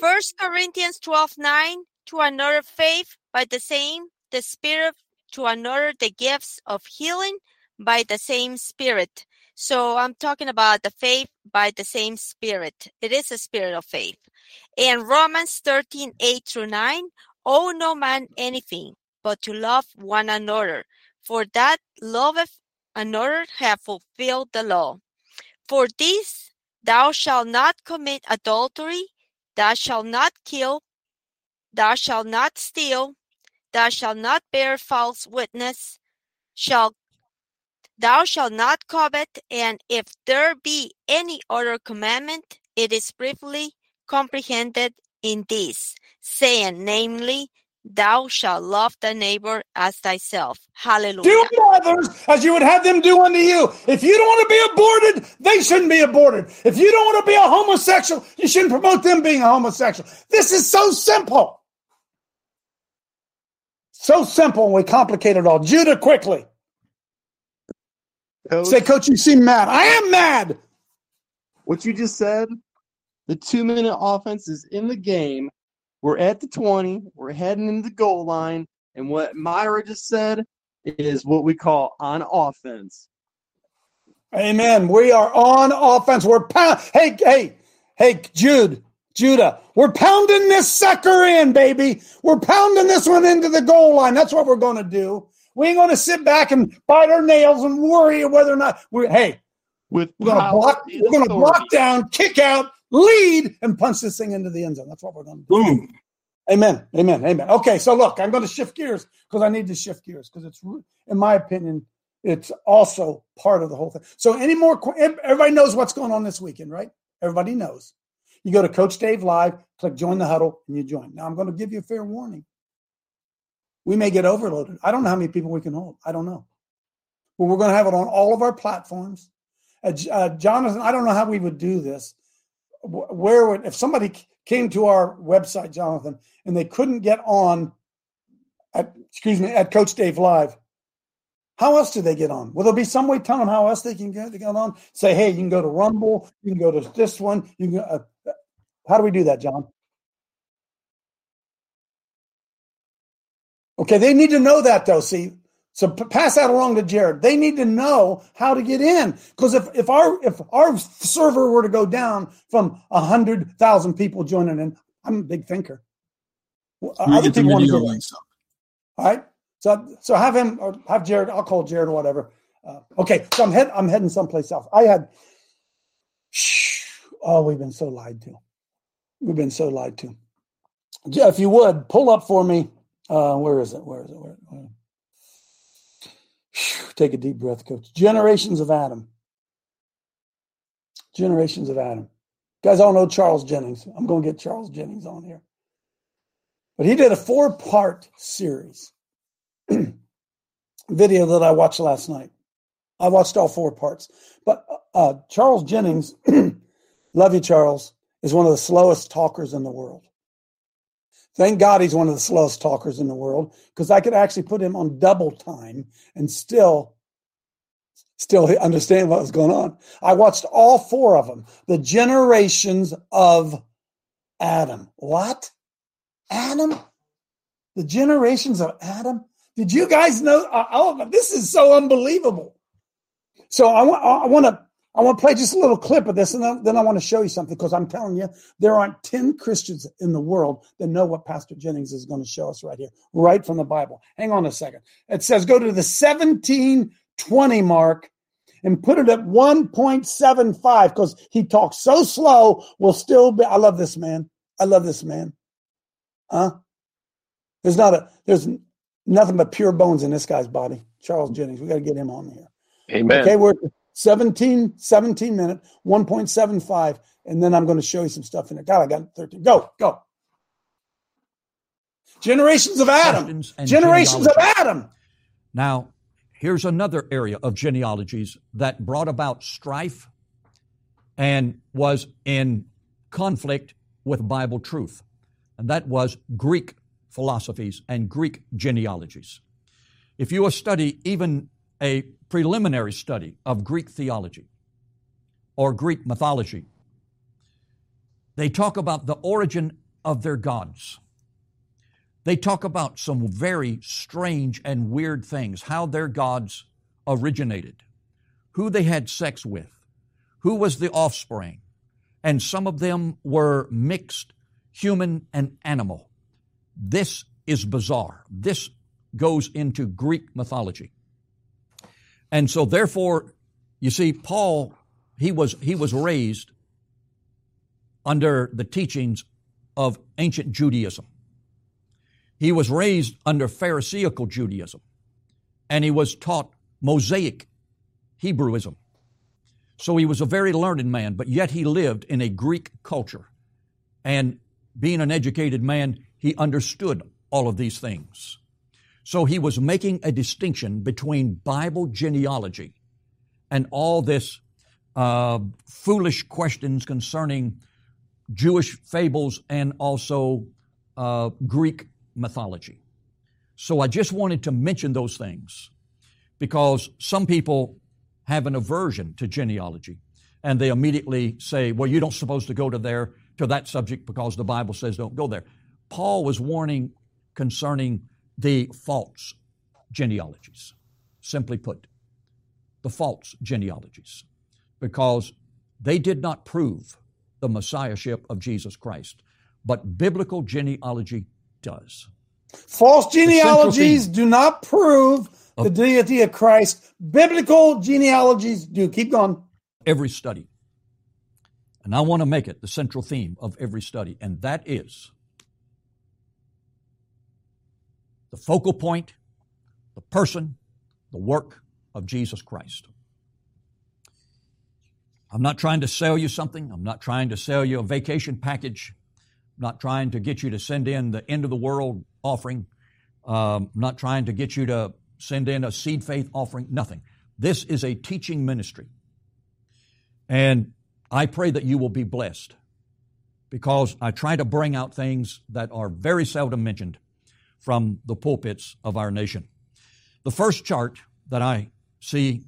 First Corinthians 12 9 to another faith by the same, the spirit to another the gifts of healing by the same spirit. So I'm talking about the faith by the same spirit. It is a spirit of faith. And Romans 13 8 through 9 owe no man anything but to love one another, for that loveth another have fulfilled the law. For this thou shalt not commit adultery, thou shalt not kill, thou shalt not steal, thou shalt not bear false witness, shall thou shalt not covet, and if there be any other commandment, it is briefly comprehended in this, saying, namely, thou shalt love thy neighbor as thyself. Hallelujah. Do unto others as you would have them do unto you. If you don't want to be aborted, they shouldn't be aborted. If you don't want to be a homosexual, you shouldn't promote them being a homosexual. This is so simple. So simple, and we complicate it all. Judah, quickly. Say, Coach, you seem mad. I am mad. What you just said, the two minute offense is in the game. We're at the 20, we're heading into the goal line. And what Myra just said is what we call on offense. Amen. We are on offense. We're pound. Hey, hey, hey, Jude, Judah, we're pounding this sucker in, baby. We're pounding this one into the goal line. That's what we're going to do. We ain't going to sit back and bite our nails and worry whether or not we're, hey, with we're going to block, we're going to block down, kick out, lead, and punch this thing into the end zone. That's what we're going to do. Boom. Amen. Amen. Amen. Okay, so look, I'm going to shift gears because I need to shift gears because it's, in my opinion, it's also part of the whole thing. So, any more? Everybody knows what's going on this weekend, right? Everybody knows. You go to Coach Dave Live, click join the huddle, and you join. Now, I'm going to give you a fair warning. We may get overloaded. I don't know how many people we can hold. I don't know. But we're going to have it on all of our platforms. Uh, uh, Jonathan, I don't know how we would do this. Where would, if somebody came to our website, Jonathan, and they couldn't get on, at, excuse me, at Coach Dave Live, how else do they get on? Will there be some way tell them how else they can get, get on? Say, hey, you can go to Rumble, you can go to this one. You can. Uh, how do we do that, John? Okay, they need to know that though. See, so pass that along to Jared. They need to know how to get in because if if our if our server were to go down from a hundred thousand people joining in, I'm a big thinker. Other people want to go in. All right. So so have him or have Jared. I'll call Jared or whatever. Uh, okay. So I'm head I'm heading someplace else. I had. Oh, we've been so lied to. We've been so lied to. If you would pull up for me. Uh, where is it? Where is it? Where, where? Take a deep breath, coach. Generations of Adam. Generations of Adam. You guys all know Charles Jennings. I'm going to get Charles Jennings on here. But he did a four part series video that I watched last night. I watched all four parts. But uh, Charles Jennings, love you, Charles, is one of the slowest talkers in the world. Thank God he's one of the slowest talkers in the world because I could actually put him on double time and still still understand what was going on. I watched all four of them. The generations of Adam. What? Adam? The generations of Adam? Did you guys know? Oh, this is so unbelievable. So I want I want to I want to play just a little clip of this, and then, then I want to show you something because I'm telling you, there aren't 10 Christians in the world that know what Pastor Jennings is going to show us right here, right from the Bible. Hang on a second. It says go to the 1720 mark and put it at 1.75 because he talks so slow, we'll still be. I love this man. I love this man. Huh? There's not a, there's nothing but pure bones in this guy's body. Charles Jennings. We got to get him on here. Amen. Okay, we're 17, 17 minute, 1.75. And then I'm going to show you some stuff in it. God, I got 13. Go, go. Generations of Adam. Generations of Adam. Now, here's another area of genealogies that brought about strife and was in conflict with Bible truth. And that was Greek philosophies and Greek genealogies. If you study even a preliminary study of Greek theology or Greek mythology, they talk about the origin of their gods. They talk about some very strange and weird things, how their gods originated, who they had sex with, who was the offspring, and some of them were mixed human and animal. This is bizarre. This goes into Greek mythology. And so therefore, you see, Paul, he was, he was raised under the teachings of ancient Judaism. He was raised under Pharisaical Judaism, and he was taught Mosaic Hebrewism. So he was a very learned man, but yet he lived in a Greek culture. And being an educated man, he understood all of these things. So he was making a distinction between Bible genealogy and all this uh, foolish questions concerning Jewish fables and also uh, Greek mythology. So I just wanted to mention those things because some people have an aversion to genealogy and they immediately say, well, you don't supposed to go to there to that subject because the Bible says don't go there. Paul was warning concerning the false genealogies. Simply put, the false genealogies, because they did not prove the messiahship of Jesus Christ, but biblical genealogy does. False genealogies do not prove the deity of Christ. Biblical genealogies do. Keep going. Every study. And I want to make it the central theme of every study, and that is the focal point, the person, the work of Jesus Christ. I'm not trying to sell you something. I'm not trying to sell you a vacation package. I'm not trying to get you to send in the end of the world offering. Um, I'm not trying to get you to send in a seed faith offering. Nothing. This is a teaching ministry. And I pray that you will be blessed because I try to bring out things that are very seldom mentioned from the pulpits of our nation. The first chart that I see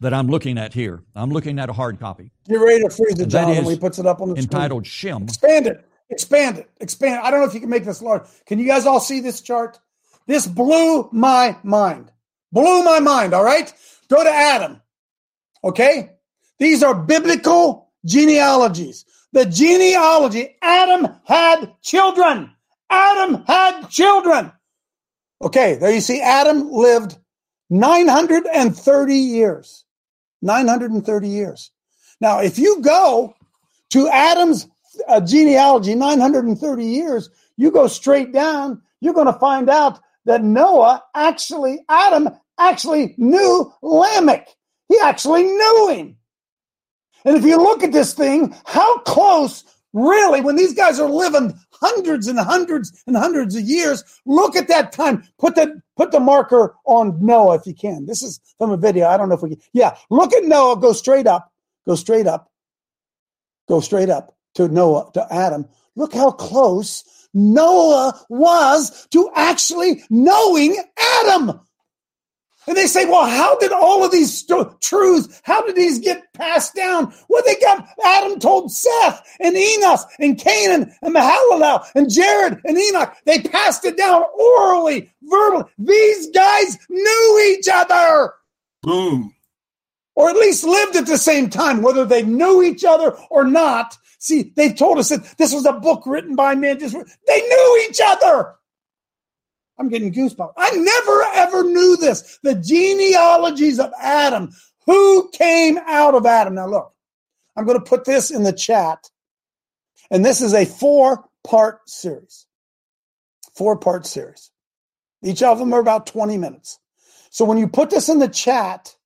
that I'm looking at here, I'm looking at a hard copy. Get ready to freeze it, John, when he puts it up on the entitled Shem. Expand it. Expand it. Expand it. I don't know if you can make this large. Can you guys all see this chart? This blew my mind. Blew my mind, all right? Go to Adam. Okay? These are biblical genealogies. The genealogy, Adam had children. Adam had children. Okay, there you see Adam lived 930 years. 930 years. Now, if you go to Adam's uh, genealogy, 930 years, you go straight down, you're going to find out that Noah actually, Adam actually knew Lamech. He actually knew him. And if you look at this thing, how close, really, when these guys are living hundreds and hundreds and hundreds of years, look at that time. Put the put the marker on Noah if you can. This is from a video. I don't know if we can. Yeah, look at Noah. Go straight up. Go straight up. Go straight up to Noah to Adam. Look how close Noah was to actually knowing Adam. And they say, well, how did all of these st- truths, how did these get passed down? Well, they got, Adam told Seth and Enos and Cainan and Mahalalel and Jared and Enoch. They passed it down orally, verbally. These guys knew each other. Boom. Or at least lived at the same time, whether they knew each other or not. See, they told us that this was a book written by men. Just they knew each other. I'm getting goosebumps. I never ever knew this. The genealogies of Adam. Who came out of Adam? Now look, I'm going to put this in the chat. And this is a four part series. Four part series. Each of them are about 20 minutes. So when you put this in the chat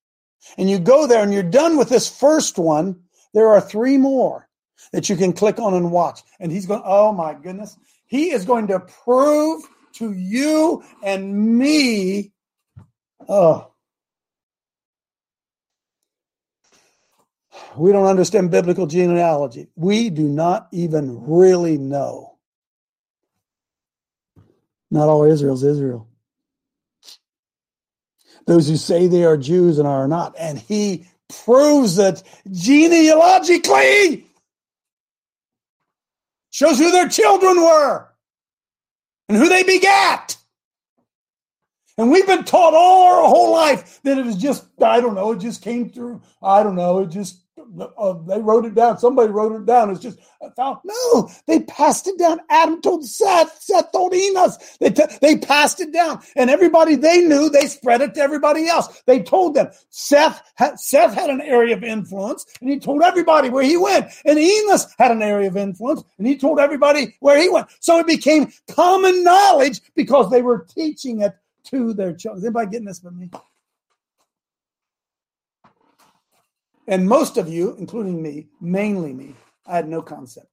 and you go there and you're done with this first one, there are three more that you can click on and watch. And he's going, oh my goodness. He is going to prove to you and me. Oh. We don't understand biblical genealogy. We do not even really know. Not all Israel's Israel. Those who say they are Jews and are not. And he proves it genealogically. Shows who their children were and who they begat. And we've been taught all our whole life that it was just, I don't know, it just came through. I don't know, it just, uh, they wrote it down. Somebody wrote it down. It's just, no, they passed it down. Adam told Seth, Seth told Enos. They, t- they passed it down. And everybody they knew, they spread it to everybody else. They told them. Seth had, Seth had an area of influence and he told everybody where he went. And Enos had an area of influence and he told everybody where he went. So it became common knowledge because they were teaching it to their children. Is anybody getting this from me? And most of you, including me, mainly me, I had no concept.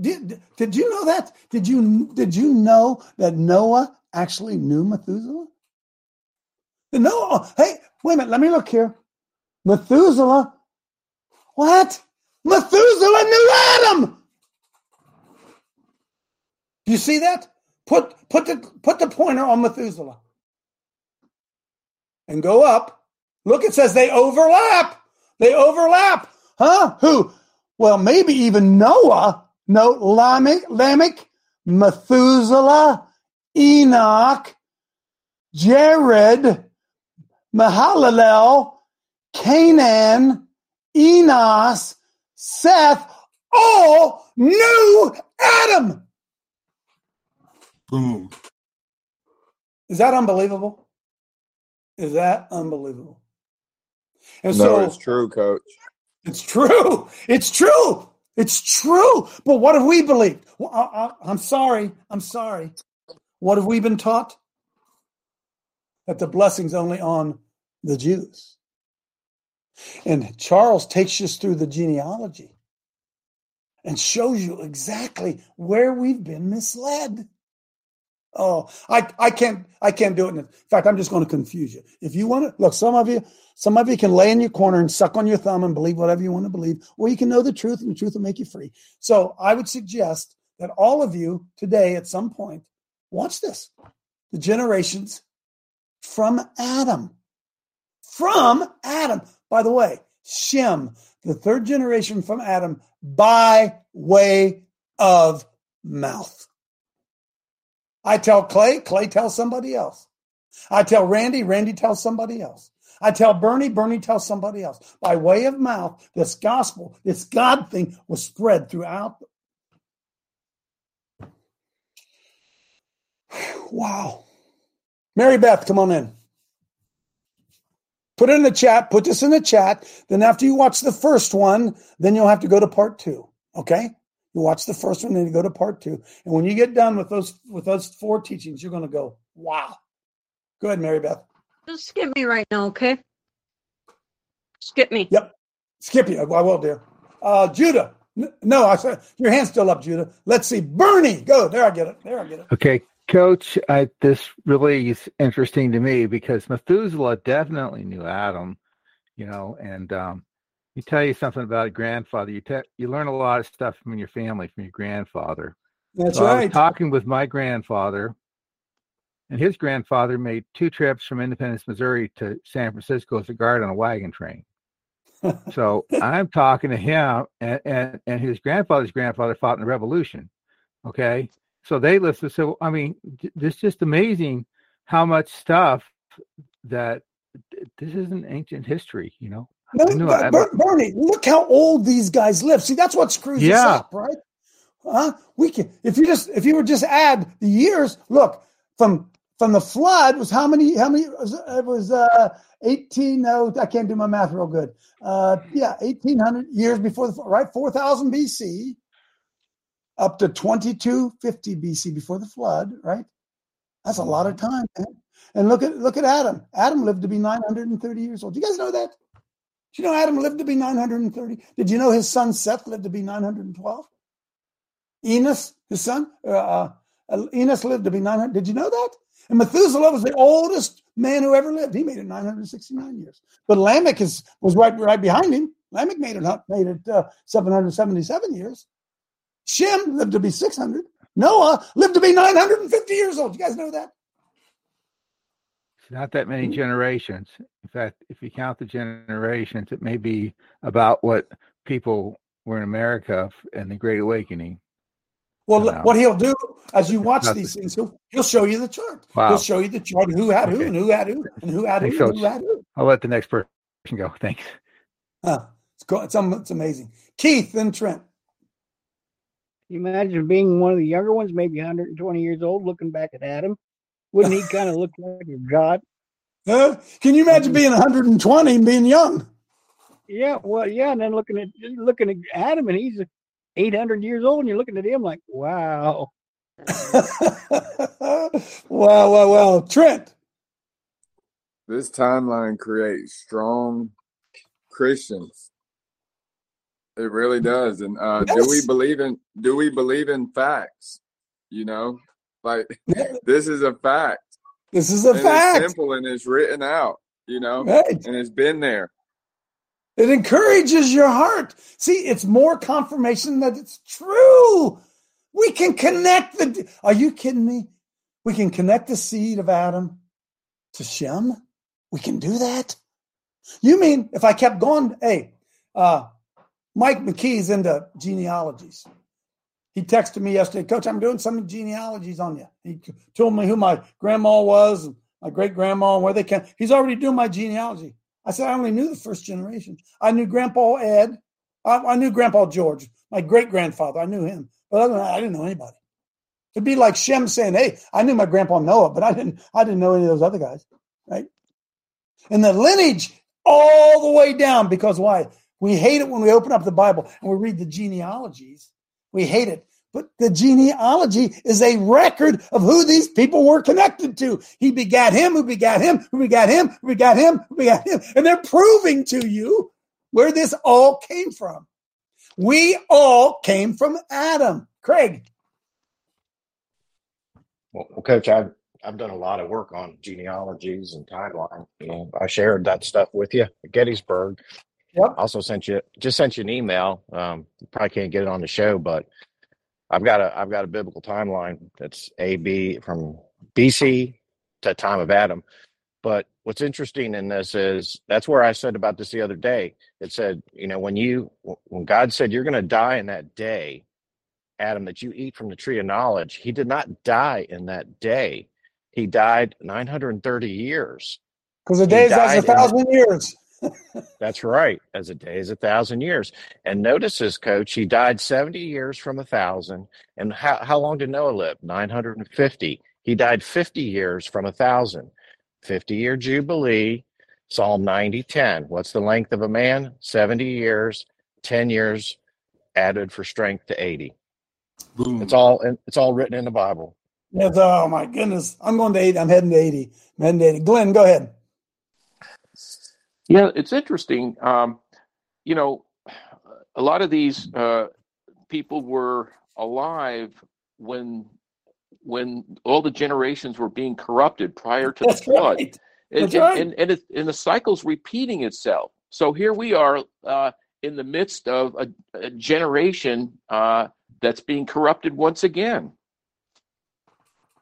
Did, did you know that? Did you did you know that Noah actually knew Methuselah? Noah, oh, hey, wait a minute, let me look here. Methuselah, what? Methuselah knew Adam. Do you see that? Put put the put the pointer on Methuselah. And go up. Look, it says they overlap. They overlap. Huh? Who? Well, maybe even Noah. No, Lamech, Lamech, Methuselah, Enoch, Jared, Mahalalel, Cainan, Enos, Seth, all knew Adam. Boom. Is that unbelievable? Is that unbelievable? And no, so it's true, Coach. it's true. It's true. It's true. But what have we believed? Well, I, I'm sorry. I'm sorry. What have we been taught? That the blessing's only on the Jews. And Charles takes us through the genealogy and shows you exactly where we've been misled. Oh, I, I can't I can't do it. In fact, I'm just going to confuse you. If you want to look, some of you some of you can lay in your corner and suck on your thumb and believe whatever you want to believe, or you can know the truth and the truth will make you free. So I would suggest that all of you today at some point watch this. The generations from Adam. From Adam. By the way, Shem, the third generation from Adam by way of mouth. I tell Clay, Clay tells somebody else. I tell Randy, Randy tells somebody else. I tell Bernie, Bernie tells somebody else. By way of mouth, this gospel, this God thing was spread throughout. Wow. Mary Beth, come on in. Put it in the chat. Put this in the chat. Then after you watch the first one, then you'll have to go to part two. Okay? You watch the first one, then you go to part two. And when you get done with those with those four teachings, you're going to go, wow. Go ahead, Mary Beth. Just skip me right now, okay? Skip me. Yep. Skip you. I will, dear. Uh, Judah. No, I said your hand's still up, Judah. Let's see. Bernie, go. There, I get it. There, I get it. Okay, Coach, I, this really is interesting to me because Methuselah definitely knew Adam, you know, and um, you tell you something about a grandfather. You te- you learn a lot of stuff from your family, from your grandfather. That's so right. talking with my grandfather, and his grandfather made two trips from Independence, Missouri to San Francisco as a guard on a wagon train. so I'm talking to him, and, and and his grandfather's grandfather fought in the Revolution. Okay, so they listed. So I mean, it's just amazing how much stuff that this isn't ancient history. You know, No, I knew Ber- I- Ber- Bernie, look how old these guys live. See, that's what screws us up, right? Huh? We can if you just if you would just add the years. Look from from the flood was how many? How many? It was uh, eighteen. No, I can't do my math real good. Uh, yeah, eighteen hundred years before the right? Four thousand BC up to twenty two fifty BC before the flood, right? That's a lot of time, man. And look at look at Adam. Adam lived to be nine hundred and thirty years old. Do you guys know that? You know Adam lived to be 930? Did you know his son Seth lived to be 912? Enos, his son, uh, uh, Enos lived to be 900. Did you know that? And Methuselah was the oldest man who ever lived. He made it 969 years. But Lamech is, was right right behind him. Lamech made it made it uh, 777 years. Shem lived to be 600. Noah lived to be 950 years old. You guys know that? It's not that many generations. In fact, if you count the generations, it may be about what people were in America f- in the Great Awakening. Well, Wow. what he'll do as you watch these things, he'll, he'll show you the chart. Wow. He'll show you the chart who had who Okay. and who had who and who had Thanks, who and who had who. I'll let the next person go. Thanks. Huh. It's, cool. it's, um, it's amazing. Keith and Trent. You imagine being one of the younger ones, maybe 120 years old, looking back at Adam. Wouldn't he kind of look like a god? Huh? Can you imagine being 120 and being young? Yeah, well, yeah, and then looking at looking at Adam, and he's 800 years old, and you're looking at him like, wow. wow, wow, wow. Trent. This timeline creates strong Christians. It really does. And uh, do we believe in do we believe in facts? You know, like this is a fact. This is a and fact. It's simple and it's written out. You know, Right. and it's been there. It encourages your heart. See, it's more confirmation that it's true. We can connect the. Are you kidding me? We can connect the seed of Adam to Shem. We can do that. You mean if I kept going? Hey, uh, Mike McKee's into genealogies. He texted me yesterday, Coach. I'm doing some genealogies on you. He told me who my grandma was, my great grandma, and where they came. He's already doing my genealogy. I said I only knew the first generation. I knew Grandpa Ed. I, I knew Grandpa George, my great grandfather. I knew him, but other than that, I didn't know anybody. It'd be like Shem saying, "Hey, I knew my grandpa Noah, but I didn't. I didn't know any of those other guys." Right? And the lineage all the way down because why? We hate it when we open up the Bible and we read the genealogies. We hate it. But the genealogy is a record of who these people were connected to. He begat him, who begat him, who begat him, who begat him, who begat him. And they're proving to you where this all came from. We all came from Adam. Craig. Well, Coach, I've I've done a lot of work on genealogies and timeline. And I shared that stuff with you at Gettysburg. Yep. Also sent you just sent you an email. Um, you probably can't get it on the show, but I've got a I've got a biblical timeline that's A B from BC to time of Adam. But what's interesting in this is that's where I said about this the other day. It said, you know, when you when God said you're going to die in that day, Adam, that you eat from the tree of knowledge, he did not die in that day. He died 930 years. Because a day is as a thousand years. That's right. As a day is a thousand years. And notice this, coach, he died 70 years from a thousand. And how, how long did Noah live? 950. He died 50 years from a thousand. 50 year Jubilee, Psalm 90 10. What's the length of a man? 70 years, 10 years added for strength to 80. Boom. It's all it's all written in the Bible. Yes, oh my goodness. I'm going to 80. I'm heading to 80. I'm heading to 80. Glenn, go ahead. Yeah, it's interesting. Um, you know, a lot of these uh, people were alive when when all the generations were being corrupted prior to the That's flood, right. and right. and, and, it, and the cycle's repeating itself. So here we are uh, in the midst of a, a generation uh, that's being corrupted once again.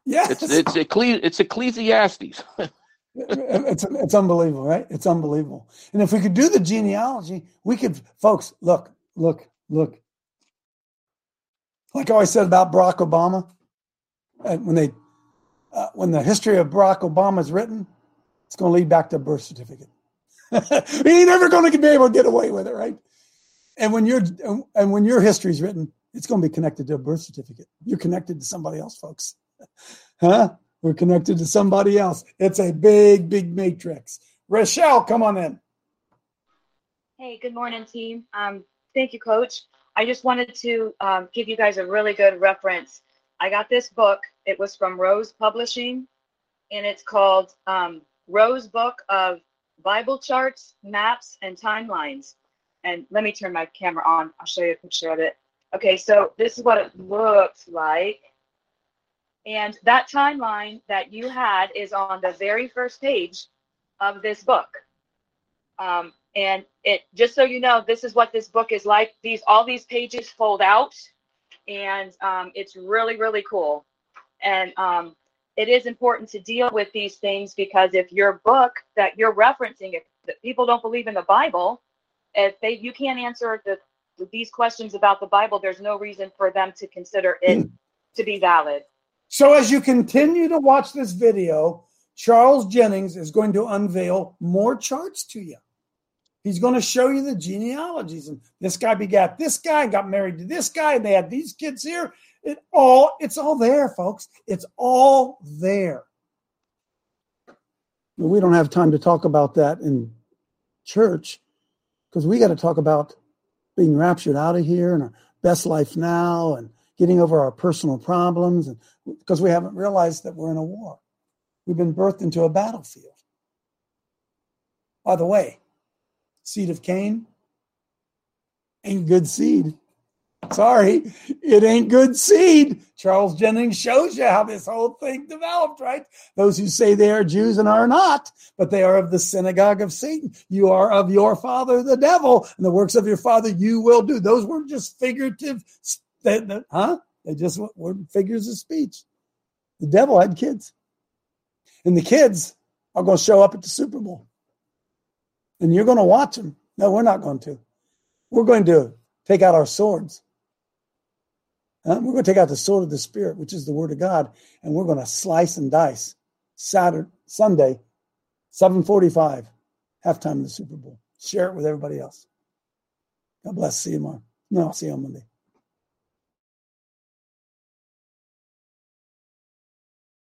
Yes. It's it's ecclesi- it's Ecclesiastes. it's it's unbelievable, right? It's unbelievable. And if we could do the genealogy, we could, folks. Look, look, look. Like I always said about Barack Obama, uh, when they, uh, when the history of Barack Obama is written, it's going to lead back to a birth certificate. he ain't never going to be able to get away with it, right? And when your and when your history is written, it's going to be connected to a birth certificate. You're connected to somebody else, folks. huh? We're connected to somebody else. It's a big, big matrix. Rochelle, come on in. Hey, good morning, team. Um, thank you, Coach. I just wanted to um, give you guys a really good reference. I got this book. It was from Rose Publishing, and it's called um, Rose Book of Bible Charts, Maps, and Timelines. And let me turn my camera on. I'll show you a picture of it. Okay, so this is what it looks like. And that timeline that you had is on the very first page of this book. Um, and it just so you know, this is what this book is like. These all these pages fold out, and um, it's really really cool. And um, it is important to deal with these things because if your book that you're referencing, if people don't believe in the Bible, if they you can't answer the these questions about the Bible, there's no reason for them to consider it to be valid. So as you continue to watch this video, Charles Jennings is going to unveil more charts to you. He's going to show you the genealogies, and this guy begat this guy, got married to this guy, and they had these kids here. It all it's all there, folks. It's all there. We don't have time to talk about that in church because we got to talk about being raptured out of here and our best life now and getting over our personal problems and because we haven't realized that we're in a war. We've been birthed into a battlefield. By the way, seed of Cain ain't good seed. Sorry, it ain't good seed. Charles Jennings shows you how this whole thing developed, right? Those who say they are Jews and are not, but they are of the synagogue of Satan. You are of your father, the devil, and the works of your father you will do. Those weren't just figurative, huh? They just were figures of speech. The devil had kids, and the kids are going to show up at the Super Bowl, and you're going to watch them. No, we're not going to. We're going to take out our swords. Uh, we're going to take out the sword of the Spirit, which is the Word of God, and we're going to slice and dice. Saturday, Sunday, 7:45, halftime of the Super Bowl. Share it with everybody else. God bless. See you tomorrow. No, I'll see you on Monday.